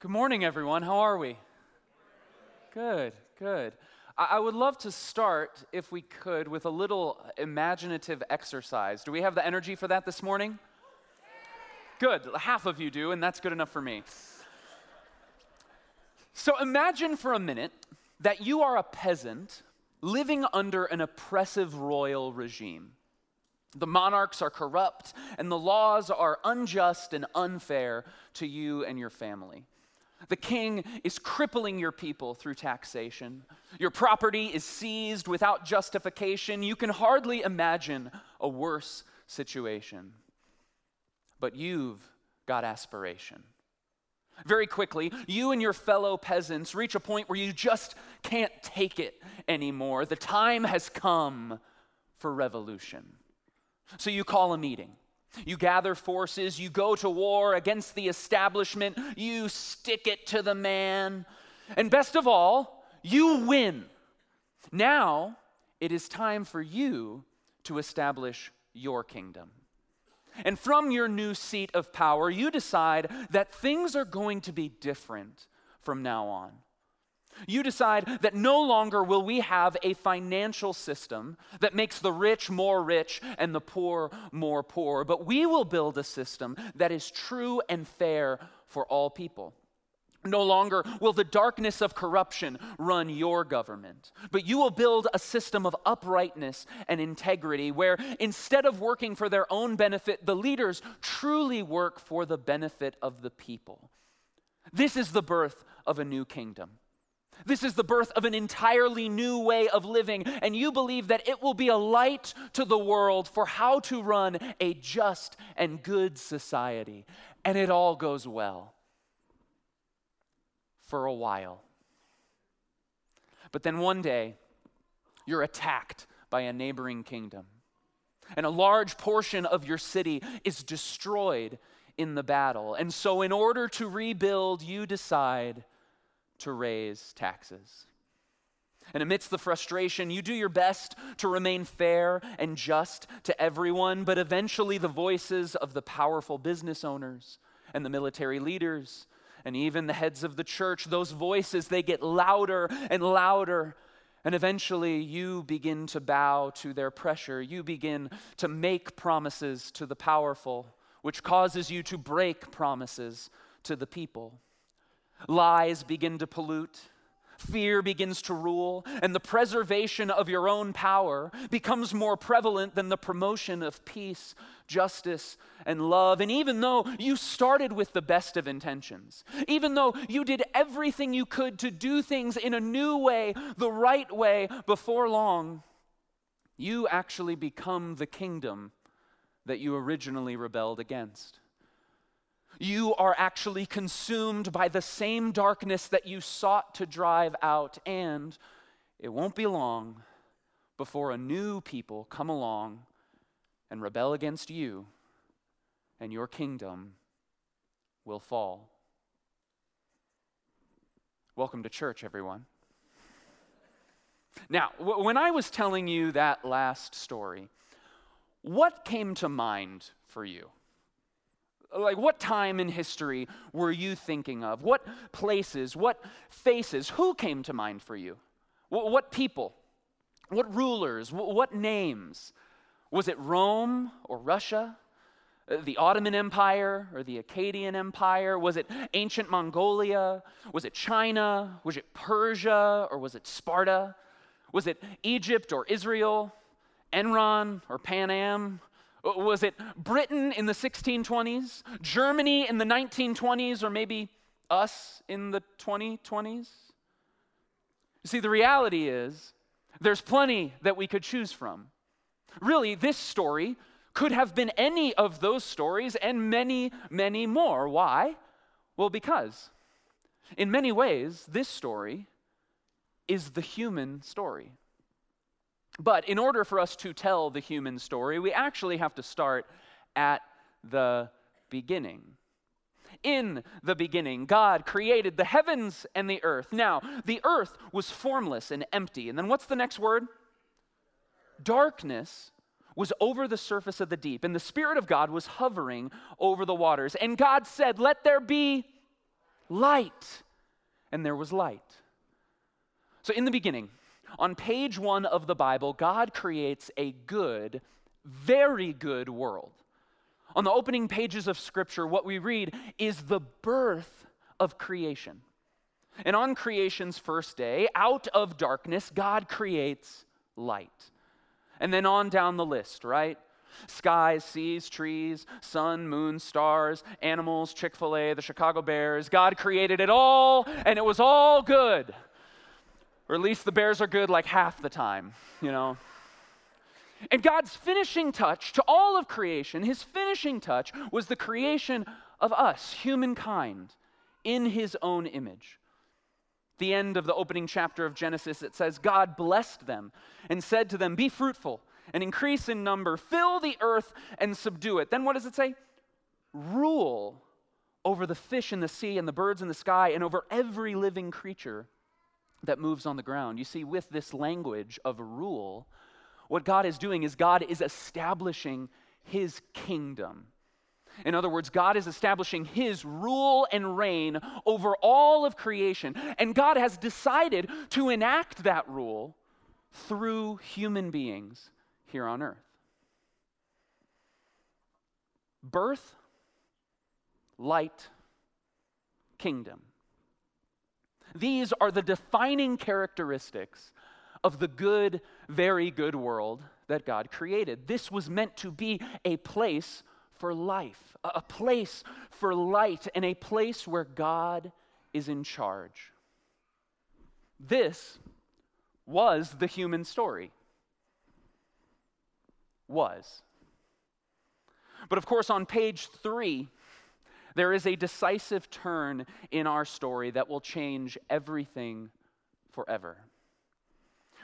Good morning, everyone. How are we? Good, good. I would love to start, if we could, with a little imaginative exercise. Do we have the energy for that this morning? Good. Half of you do, and that's good enough for me. So imagine for a minute that you are a peasant living under an oppressive royal regime. The monarchs are corrupt, and the laws are unjust and unfair to you and your family. The king is crippling your people through taxation. Your property is seized without justification. You can hardly imagine a worse situation. But you've got aspiration. Very quickly, you and your fellow peasants reach a point where you just can't take it anymore. The time has come for revolution. So you call a meeting. You gather forces, you go to war against the establishment, you stick it to the man, and best of all, you win. Now it is time for you to establish your kingdom. And from your new seat of power, you decide that things are going to be different from now on. You decide that no longer will we have a financial system that makes the rich more rich and the poor more poor, but we will build a system that is true and fair for all people. No longer will the darkness of corruption run your government, but you will build a system of uprightness and integrity where instead of working for their own benefit, the leaders truly work for the benefit of the people. This is the birth of a new kingdom. This is the birth of an entirely new way of living, and you believe that it will be a light to the world for how to run a just and good society. And it all goes well for a while. But then one day, you're attacked by a neighboring kingdom, and a large portion of your city is destroyed in the battle. And so, in order to rebuild, you decide to raise taxes. And amidst the frustration, you do your best to remain fair and just to everyone, but eventually the voices of the powerful business owners and the military leaders and even the heads of the church, those voices, they get louder and louder. And eventually, you begin to bow to their pressure. You begin to make promises to the powerful, which causes you to break promises to the people. Lies begin to pollute. Fear begins to rule, and the preservation of your own power becomes more prevalent than the promotion of peace, justice, and love. And even though you started with the best of intentions, even though you did everything you could to do things in a new way, the right way, before long, you actually become the kingdom that you originally rebelled against you are actually consumed by the same darkness that you sought to drive out, and it won't be long before a new people come along and rebel against you, and your kingdom will fall. Welcome to church, everyone. Now, w- when I was telling you that last story, what came to mind for you? Like what time in history were you thinking of? What places what faces who came to mind for you? What, what people? What rulers? What, what names? Was it rome or russia? Uh, the ottoman empire or the akkadian empire? Was it ancient mongolia? Was it china? Was it persia? Or was it sparta? Was it egypt or israel? Enron or pan am Uh, was it Britain in the 1620s, Germany in the 1920s, or maybe us in the 2020s? You see, the reality is there's plenty that we could choose from. Really, this story could have been any of those stories and many, many more. Why? Well, because in many ways, this story is the human story. But in order for us to tell the human story, we actually have to start at the beginning. In the beginning, God created the heavens and the earth. Now, the earth was formless and empty. And then what's the next word? Darkness was over the surface of the deep, and the Spirit of God was hovering over the waters. And God said, Let there be light. And there was light. So, in the beginning, on page one of the Bible, God creates a good, very good world. On the opening pages of Scripture, what we read is the birth of creation. And on creation's first day, out of darkness, God creates light. And then on down the list, right? Skies, seas, trees, sun, moon, stars, animals, Chick fil A, the Chicago Bears. God created it all, and it was all good. Or at least the Bears are good like half the time, you know? And God's finishing touch to all of creation, his finishing touch was the creation of us, humankind, in his own image. The end of the opening chapter of Genesis, it says, God blessed them and said to them, Be fruitful and increase in number, fill the earth and subdue it. Then what does it say? Rule over the fish in the sea and the birds in the sky and over every living creature that moves on the ground. You see, with this language of rule, what God is doing is God is establishing his kingdom. In other words, God is establishing his rule and reign over all of creation. And God has decided to enact that rule through human beings here on earth. Birth, light, kingdom. These are the defining characteristics of the good, very good world that God created. This was meant to be a place for life, a place for light, and a place where God is in charge. This was the human story. Was. But of course, on page three, there is a decisive turn in our story that will change everything forever.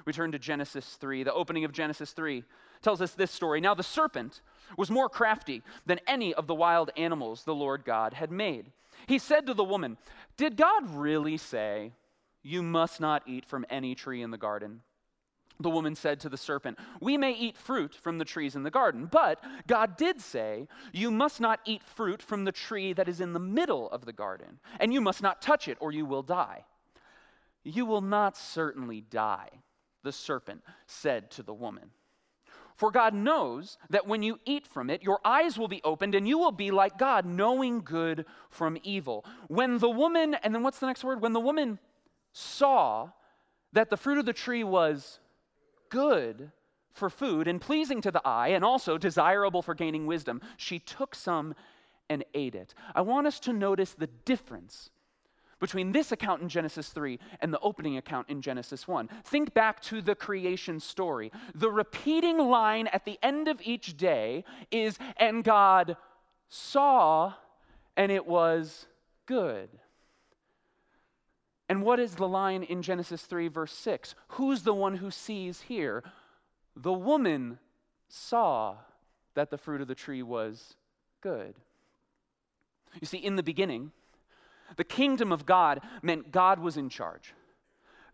We turn to Genesis 3. The opening of Genesis 3 tells us this story. Now, the serpent was more crafty than any of the wild animals the Lord God had made. He said to the woman, Did God really say, You must not eat from any tree in the garden? The woman said to the serpent, We may eat fruit from the trees in the garden, but God did say, You must not eat fruit from the tree that is in the middle of the garden, and you must not touch it, or you will die. You will not certainly die the serpent said to the woman. For God knows that when you eat from it, your eyes will be opened and you will be like God, knowing good from evil. When the woman, and then what's the next word? When the woman saw that the fruit of the tree was good for food and pleasing to the eye and also desirable for gaining wisdom, she took some and ate it. I want us to notice the difference between this account in Genesis 3 and the opening account in Genesis 1. Think back to the creation story. The repeating line at the end of each day is, and God saw, and it was good. And what is the line in Genesis 3, verse 6? Who's the one who sees here? The woman saw that the fruit of the tree was good. You see, in the beginning, the kingdom of God meant God was in charge.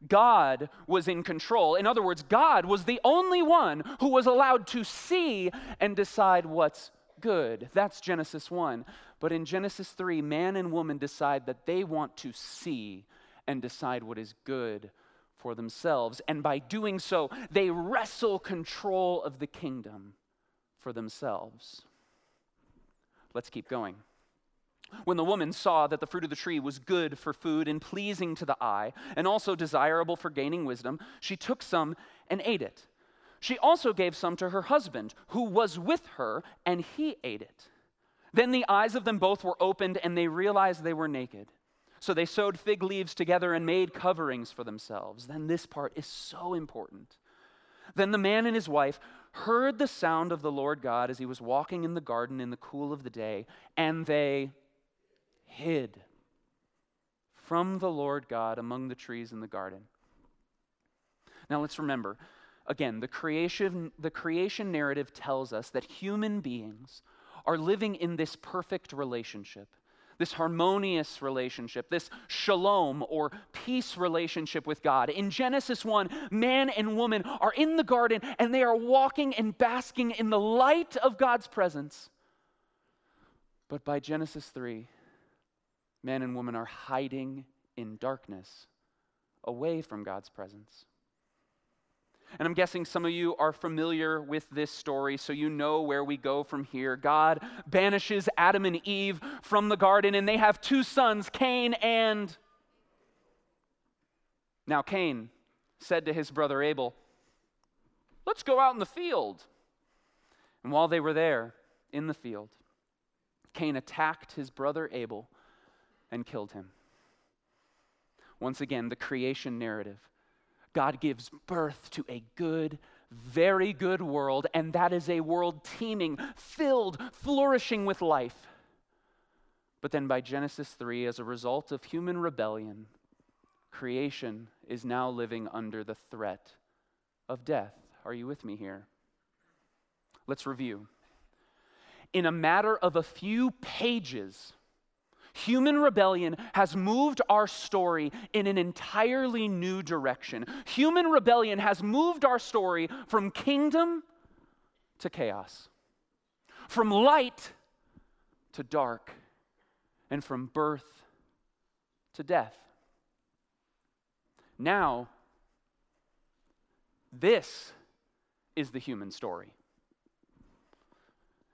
God was in control. In other words, God was the only one who was allowed to see and decide what's good. That's Genesis 1. But in Genesis 3, man and woman decide that they want to see and decide what is good for themselves. And by doing so, they wrestle control of the kingdom for themselves. Let's keep going. When the woman saw that the fruit of the tree was good for food and pleasing to the eye, and also desirable for gaining wisdom, she took some and ate it. She also gave some to her husband, who was with her, and he ate it. Then the eyes of them both were opened, and they realized they were naked. So they sewed fig leaves together and made coverings for themselves. Then this part is so important. Then the man and his wife heard the sound of the Lord God as he was walking in the garden in the cool of the day, and they hid from the Lord God among the trees in the garden. Now let's remember again, the creation, the creation narrative tells us that human beings are living in this perfect relationship, this harmonious relationship, this shalom or peace relationship with God. In Genesis 1, man and woman are in the garden and they are walking and basking in the light of God's presence. But by Genesis 3, Man and woman are hiding in darkness, away from God's presence. And I'm guessing some of you are familiar with this story, so you know where we go from here. God banishes Adam and Eve from the garden, and they have two sons, Cain and. Now, Cain said to his brother Abel, Let's go out in the field. And while they were there in the field, Cain attacked his brother Abel and killed him. Once again, the creation narrative God gives birth to a good, very good world, and that is a world teeming, filled, flourishing with life. But then by Genesis 3, as a result of human rebellion, creation is now living under the threat of death. Are you with me here? Let's review. In a matter of a few pages, Human rebellion has moved our story in an entirely new direction. Human rebellion has moved our story from kingdom to chaos, from light to dark, and from birth to death. Now, this is the human story.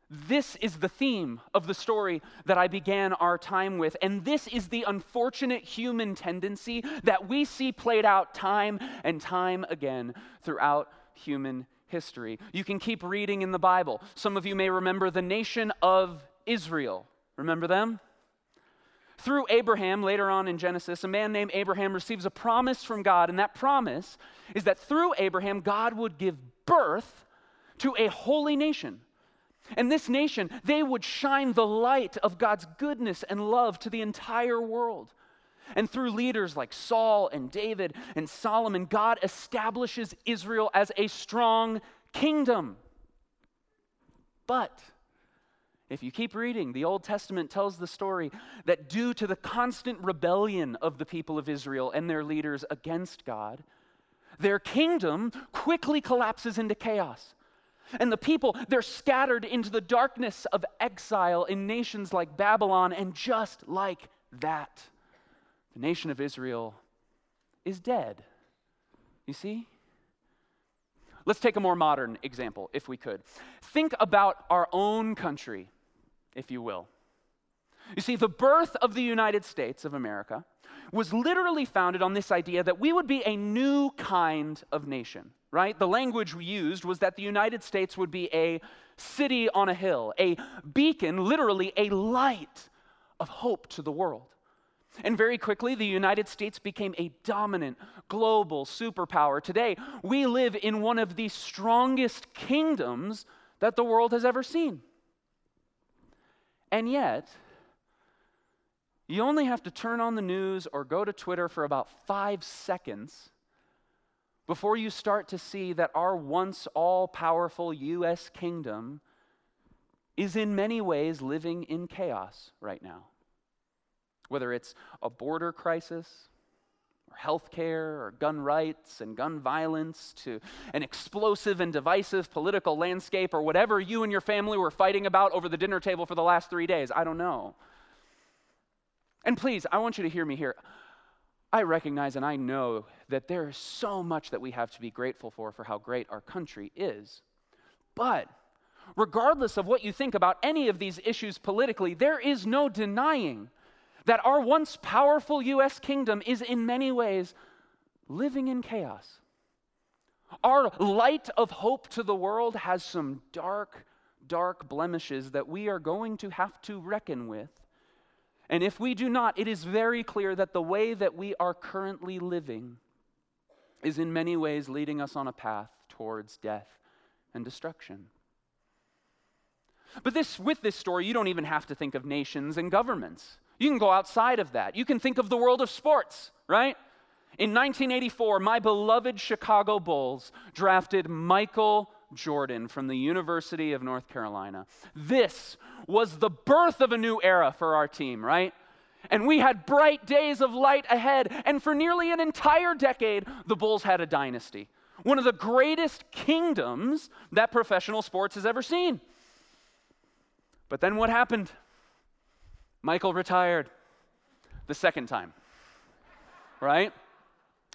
This is the theme of the story that I began our time with. And this is the unfortunate human tendency that we see played out time and time again throughout human history. You can keep reading in the Bible. Some of you may remember the nation of Israel. Remember them? Through Abraham, later on in Genesis, a man named Abraham receives a promise from God. And that promise is that through Abraham, God would give birth to a holy nation and this nation, they would shine the light of God's goodness and love to the entire world. And through leaders like Saul and David and Solomon, God establishes Israel as a strong kingdom. But if you keep reading, the Old Testament tells the story that due to the constant rebellion of the people of Israel and their leaders against God, their kingdom quickly collapses into chaos. And the people, they're scattered into the darkness of exile in nations like Babylon. And just like that, the nation of Israel is dead. You see? Let's take a more modern example, if we could. Think about our own country, if you will. You see, the birth of the United States of America was literally founded on this idea that we would be a new kind of nation right? The language we used was that the United States would be a city on a hill, a beacon, literally a light of hope to the world. And very quickly, the United States became a dominant global superpower. Today, we live in one of the strongest kingdoms that the world has ever seen. And yet, you only have to turn on the news or go to Twitter for about five seconds before you start to see that our once all powerful U.S. kingdom is in many ways living in chaos right now. Whether it's a border crisis, or healthcare, or gun rights and gun violence, to an explosive and divisive political landscape, or whatever you and your family were fighting about over the dinner table for the last three days. I don't know. And please, I want you to hear me here. I recognize and I know that there is so much that we have to be grateful for, for how great our country is. But regardless of what you think about any of these issues politically, there is no denying that our once powerful U.S. kingdom is in many ways living in chaos. Our light of hope to the world has some dark, dark blemishes that we are going to have to reckon with and if we do not, it is very clear that the way that we are currently living is in many ways leading us on a path towards death and destruction. But this, with this story, you don't even have to think of nations and governments. You can go outside of that. You can think of the world of sports, right? In 1984, my beloved Chicago Bulls drafted Michael Jordan from the University of North Carolina. This was the birth of a new era for our team, right? And we had bright days of light ahead. And for nearly an entire decade, the Bulls had a dynasty. One of the greatest kingdoms that professional sports has ever seen. But then what happened? Michael retired. the second time, right?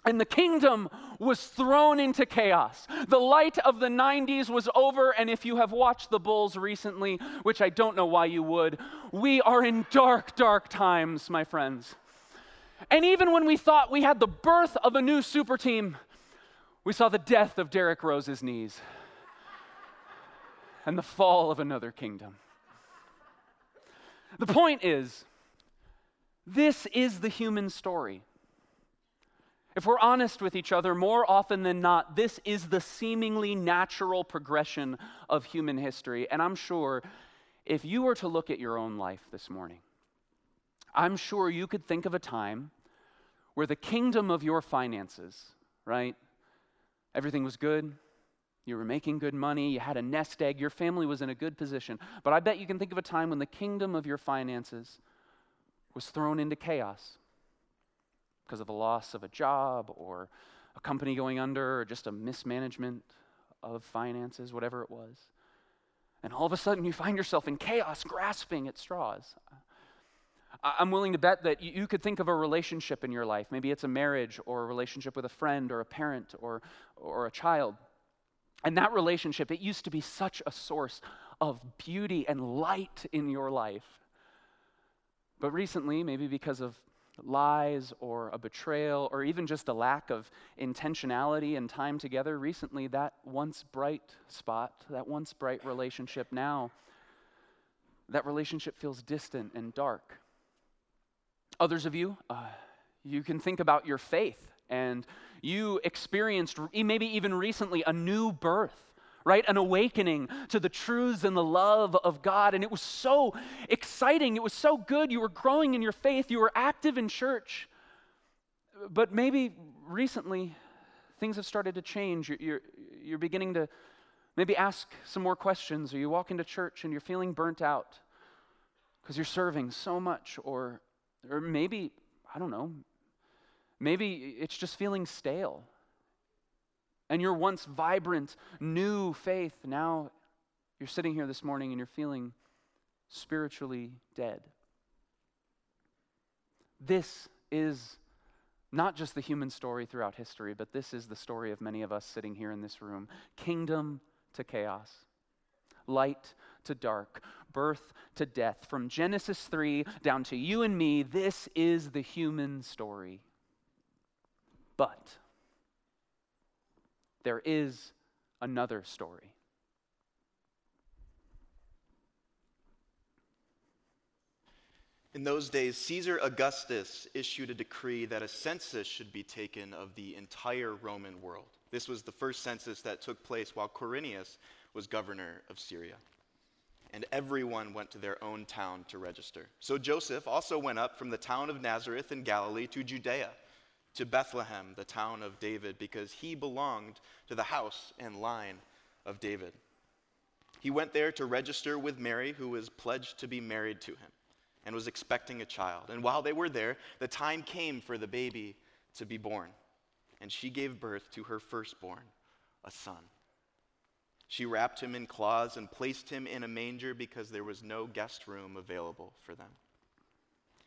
And the kingdom was thrown into chaos. The light of the 90s was over, and if you have watched the Bulls recently, which I don't know why you would, we are in dark, dark times, my friends. And even when we thought we had the birth of a new super team, we saw the death of Derrick Rose's knees and the fall of another kingdom. The point is, this is the human story. If we're honest with each other, more often than not, this is the seemingly natural progression of human history. And I'm sure if you were to look at your own life this morning, I'm sure you could think of a time where the kingdom of your finances, right? Everything was good. You were making good money. You had a nest egg. Your family was in a good position. But I bet you can think of a time when the kingdom of your finances was thrown into chaos because of the loss of a job or a company going under or just a mismanagement of finances, whatever it was. And all of a sudden you find yourself in chaos, grasping at straws. I'm willing to bet that you could think of a relationship in your life. Maybe it's a marriage or a relationship with a friend or a parent or, or a child. And that relationship, it used to be such a source of beauty and light in your life. But recently, maybe because of lies or a betrayal or even just a lack of intentionality and time together, recently that once bright spot, that once bright relationship now, that relationship feels distant and dark. Others of you, uh, you can think about your faith and you experienced, maybe even recently, a new birth right? An awakening to the truths and the love of God. And it was so exciting. It was so good. You were growing in your faith, you were active in church. But maybe recently, things have started to change. You're, you're, you're beginning to maybe ask some more questions, or you walk into church and you're feeling burnt out because you're serving so much, or, or maybe, I don't know, maybe it's just feeling stale and your once vibrant, new faith, now you're sitting here this morning and you're feeling spiritually dead. This is not just the human story throughout history, but this is the story of many of us sitting here in this room kingdom to chaos, light to dark, birth to death. From Genesis 3 down to you and me, this is the human story. But there is another story. In those days, Caesar Augustus issued a decree that a census should be taken of the entire Roman world. This was the first census that took place while Quirinius was governor of Syria. And everyone went to their own town to register. So Joseph also went up from the town of Nazareth in Galilee to Judea to Bethlehem, the town of David, because he belonged to the house and line of David. He went there to register with Mary, who was pledged to be married to him and was expecting a child. And while they were there, the time came for the baby to be born. And she gave birth to her firstborn, a son. She wrapped him in cloths and placed him in a manger because there was no guest room available for them.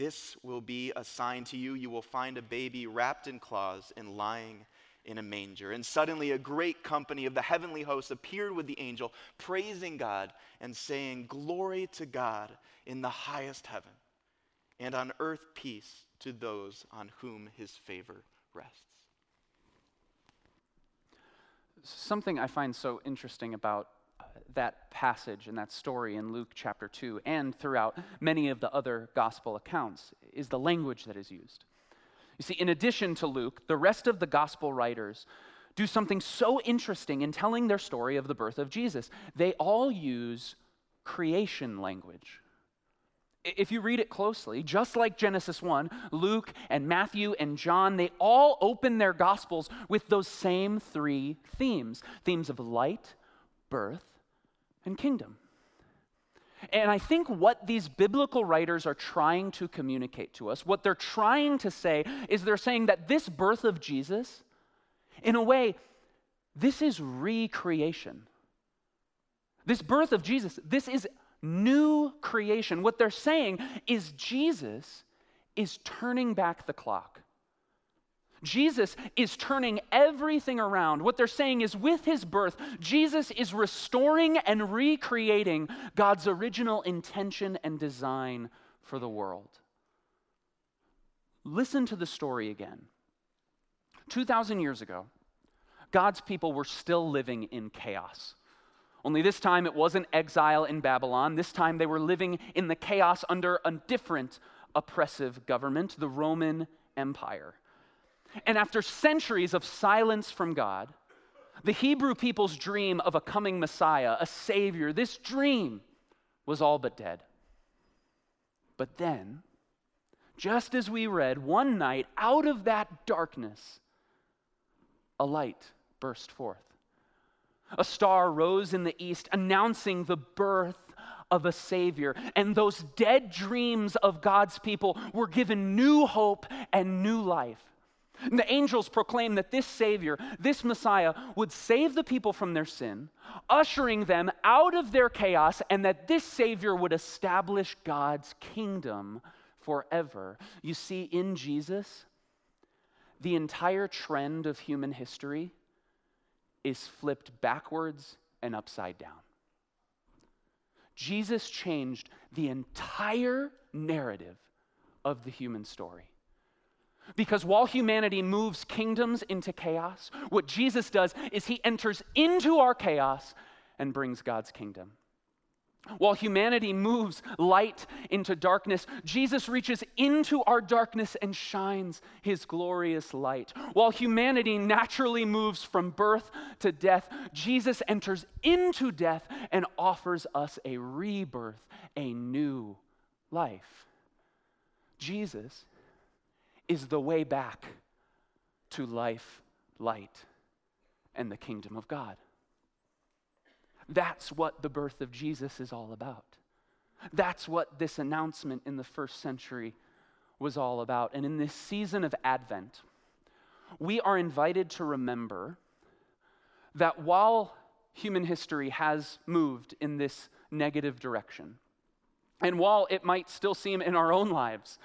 This will be a sign to you. You will find a baby wrapped in cloths and lying in a manger. And suddenly, a great company of the heavenly hosts appeared with the angel, praising God and saying, Glory to God in the highest heaven, and on earth peace to those on whom his favor rests. Something I find so interesting about that passage and that story in Luke chapter 2 and throughout many of the other gospel accounts is the language that is used. You see, in addition to Luke, the rest of the gospel writers do something so interesting in telling their story of the birth of Jesus. They all use creation language. If you read it closely, just like Genesis 1, Luke and Matthew and John, they all open their gospels with those same three themes themes of light, birth, and kingdom. And I think what these biblical writers are trying to communicate to us, what they're trying to say, is they're saying that this birth of Jesus, in a way, this is recreation. This birth of Jesus, this is new creation. What they're saying is Jesus is turning back the clock. Jesus is turning everything around. What they're saying is, with his birth, Jesus is restoring and recreating God's original intention and design for the world. Listen to the story again. 2,000 years ago, God's people were still living in chaos. Only this time it wasn't exile in Babylon. This time they were living in the chaos under a different oppressive government, the Roman Empire. And after centuries of silence from God, the Hebrew people's dream of a coming Messiah, a Savior, this dream was all but dead. But then, just as we read, one night out of that darkness, a light burst forth. A star rose in the east, announcing the birth of a Savior. And those dead dreams of God's people were given new hope and new life. And the angels proclaimed that this Savior, this Messiah, would save the people from their sin, ushering them out of their chaos, and that this Savior would establish God's kingdom forever. You see, in Jesus, the entire trend of human history is flipped backwards and upside down. Jesus changed the entire narrative of the human story. Because while humanity moves kingdoms into chaos, what Jesus does is he enters into our chaos and brings God's kingdom. While humanity moves light into darkness, Jesus reaches into our darkness and shines his glorious light. While humanity naturally moves from birth to death, Jesus enters into death and offers us a rebirth, a new life. Jesus is the way back to life, light, and the kingdom of God. That's what the birth of Jesus is all about. That's what this announcement in the first century was all about. And in this season of Advent, we are invited to remember that while human history has moved in this negative direction, and while it might still seem in our own lives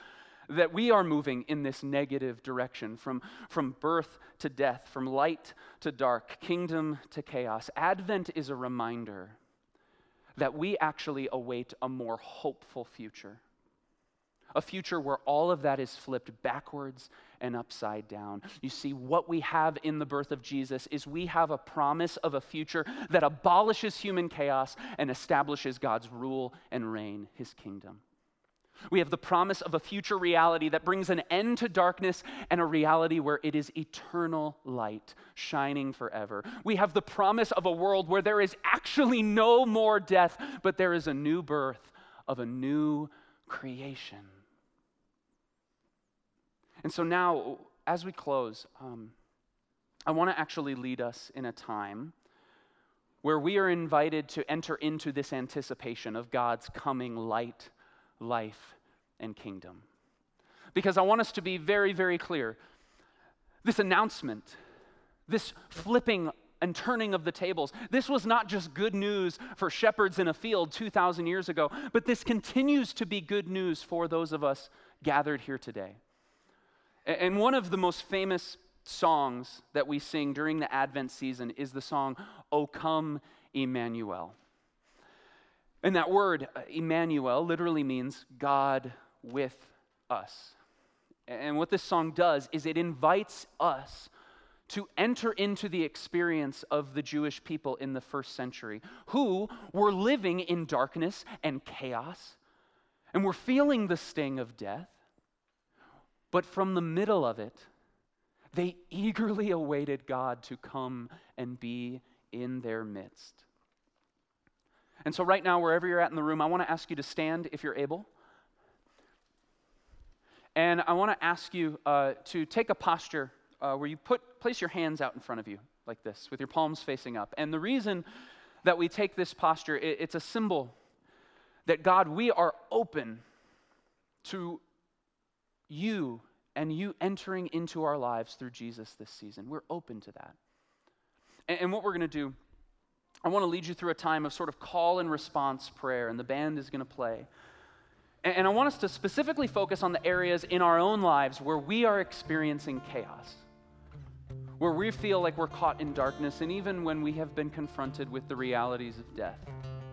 that we are moving in this negative direction from, from birth to death, from light to dark, kingdom to chaos. Advent is a reminder that we actually await a more hopeful future. A future where all of that is flipped backwards and upside down. You see, what we have in the birth of Jesus is we have a promise of a future that abolishes human chaos and establishes God's rule and reign, his kingdom. We have the promise of a future reality that brings an end to darkness and a reality where it is eternal light shining forever. We have the promise of a world where there is actually no more death, but there is a new birth of a new creation. And so now, as we close, um, I want to actually lead us in a time where we are invited to enter into this anticipation of God's coming light life, and kingdom. Because I want us to be very, very clear. This announcement, this flipping and turning of the tables, this was not just good news for shepherds in a field 2,000 years ago, but this continues to be good news for those of us gathered here today. And one of the most famous songs that we sing during the Advent season is the song, O Come Emmanuel. And that word, uh, Emmanuel, literally means God with us. And what this song does is it invites us to enter into the experience of the Jewish people in the first century who were living in darkness and chaos and were feeling the sting of death. But from the middle of it, they eagerly awaited God to come and be in their midst. And so, right now, wherever you're at in the room, I want to ask you to stand if you're able. And I want to ask you uh, to take a posture uh, where you put, place your hands out in front of you like this, with your palms facing up. And the reason that we take this posture, it, it's a symbol that God, we are open to you and you entering into our lives through Jesus this season. We're open to that. And, and what we're going to do, I want to lead you through a time of sort of call and response prayer, and the band is going to play. And, I want us to specifically focus on the areas in our own lives where we are experiencing chaos, where we feel like we're caught in darkness, and even when we have been confronted with the realities of death.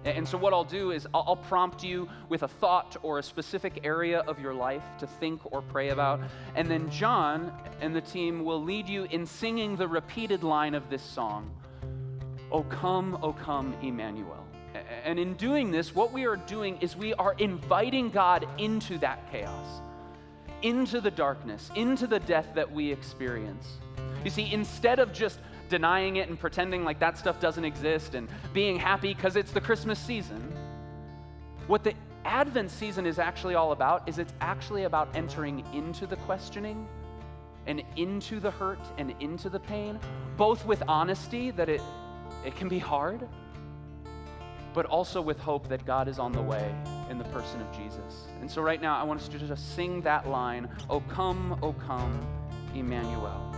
And so, what I'll do is I'll, prompt you with a thought or a specific area of your life to think or pray about. And then, John and the team will lead you in singing the repeated line of this song O come, O come, Emmanuel. And in doing this, what we are doing is we are inviting God into that chaos, into the darkness, into the death that we experience. You see, instead of just denying it and pretending like that stuff doesn't exist and being happy because it's the Christmas season. What the Advent season is actually all about is it's actually about entering into the questioning and into the hurt and into the pain, both with honesty that it, it can be hard, but also with hope that God is on the way in the person of Jesus. And so, right now, I want us to just sing that line, O come, O come, Emmanuel.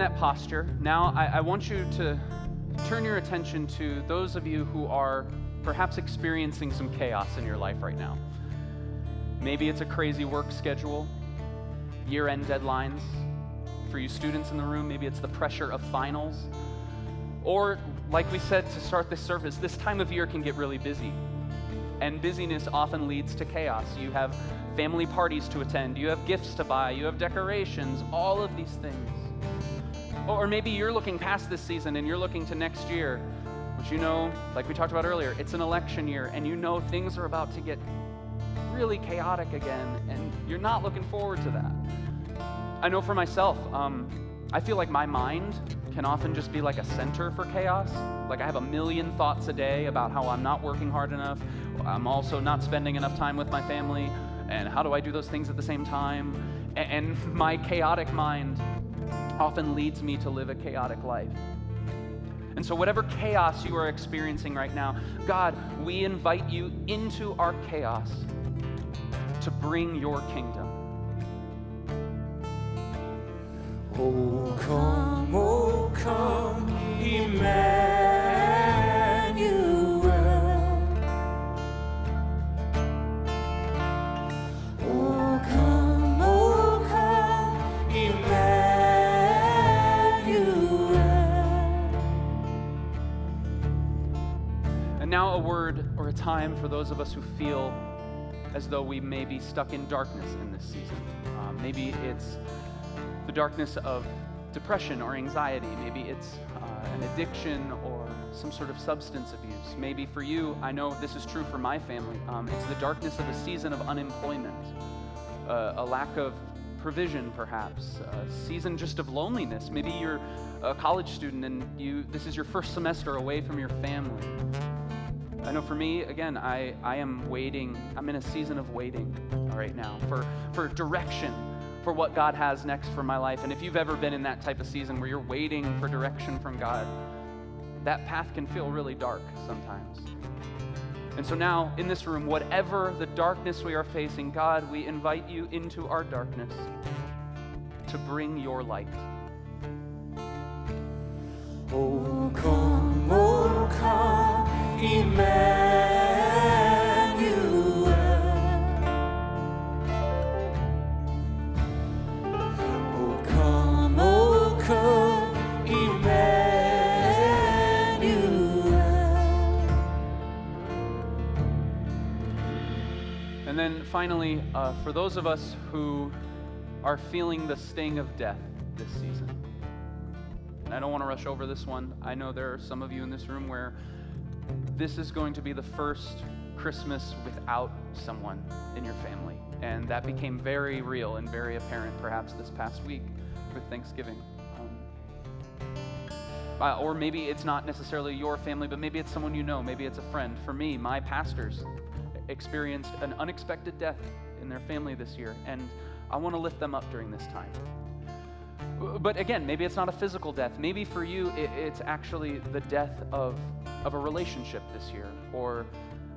That posture, now I, I want you to turn your attention to those of you who are perhaps experiencing some chaos in your life right now. Maybe it's a crazy work schedule, year end deadlines. For you students in the room, maybe it's the pressure of finals. Or, like we said to start this service, this time of year can get really busy. And busyness often leads to chaos. You have family parties to attend, you have gifts to buy, you have decorations, all of these things. Or maybe you're looking past this season and you're looking to next year, which you know, like we talked about earlier, it's an election year, and you know things are about to get really chaotic again, and you're not looking forward to that. I know for myself, um, I feel like my mind can often just be like a center for chaos. Like I have a million thoughts a day about how I'm not working hard enough. I'm also not spending enough time with my family. And how do I do those things at the same time? And my chaotic mind often leads me to live a chaotic life. And so, whatever chaos you are experiencing right now, God, we invite you into our chaos to bring your kingdom. Oh, come, oh, come, Emmanuel. A time for those of us who feel as though we may be stuck in darkness in this season. Um, maybe it's the darkness of depression or anxiety. Maybe it's uh, an addiction or some sort of substance abuse. Maybe for you, I know this is true for my family, um, it's the darkness of a season of unemployment, uh, a lack of provision perhaps a season just of loneliness maybe you're a college student and you this is your first semester away from your family I know for me, again, I, I am waiting. I'm in a season of waiting right now for, for direction for what God has next for my life. And if you've ever been in that type of season where you're waiting for direction from God, that path can feel really dark sometimes. And so now, in this room, whatever the darkness we are facing, God, we invite you into our darkness to bring your light. Oh, come, oh, come, finally, uh, for those of us who are feeling the sting of death this season, And I don't want to rush over this one. I know there are some of you in this room where this is going to be the first Christmas without someone in your family. And that became very real and very apparent perhaps this past week with Thanksgiving. Um, uh, or maybe it's not necessarily your family, but maybe it's someone you know. Maybe it's a friend. For me, my pastors experienced an unexpected death in their family this year, and I want to lift them up during this time. But again, maybe it's not a physical death. Maybe for you, it, it's actually the death of, of a relationship this year, or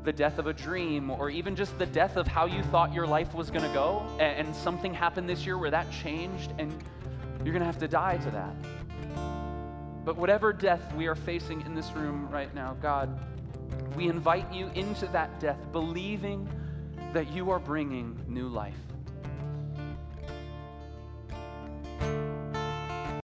the death of a dream, or even just the death of how you thought your life was going to go, and, something happened this year where that changed, and you're going to have to die to that. But whatever death we are facing in this room right now, God, we invite you into that death, believing that you are bringing new life.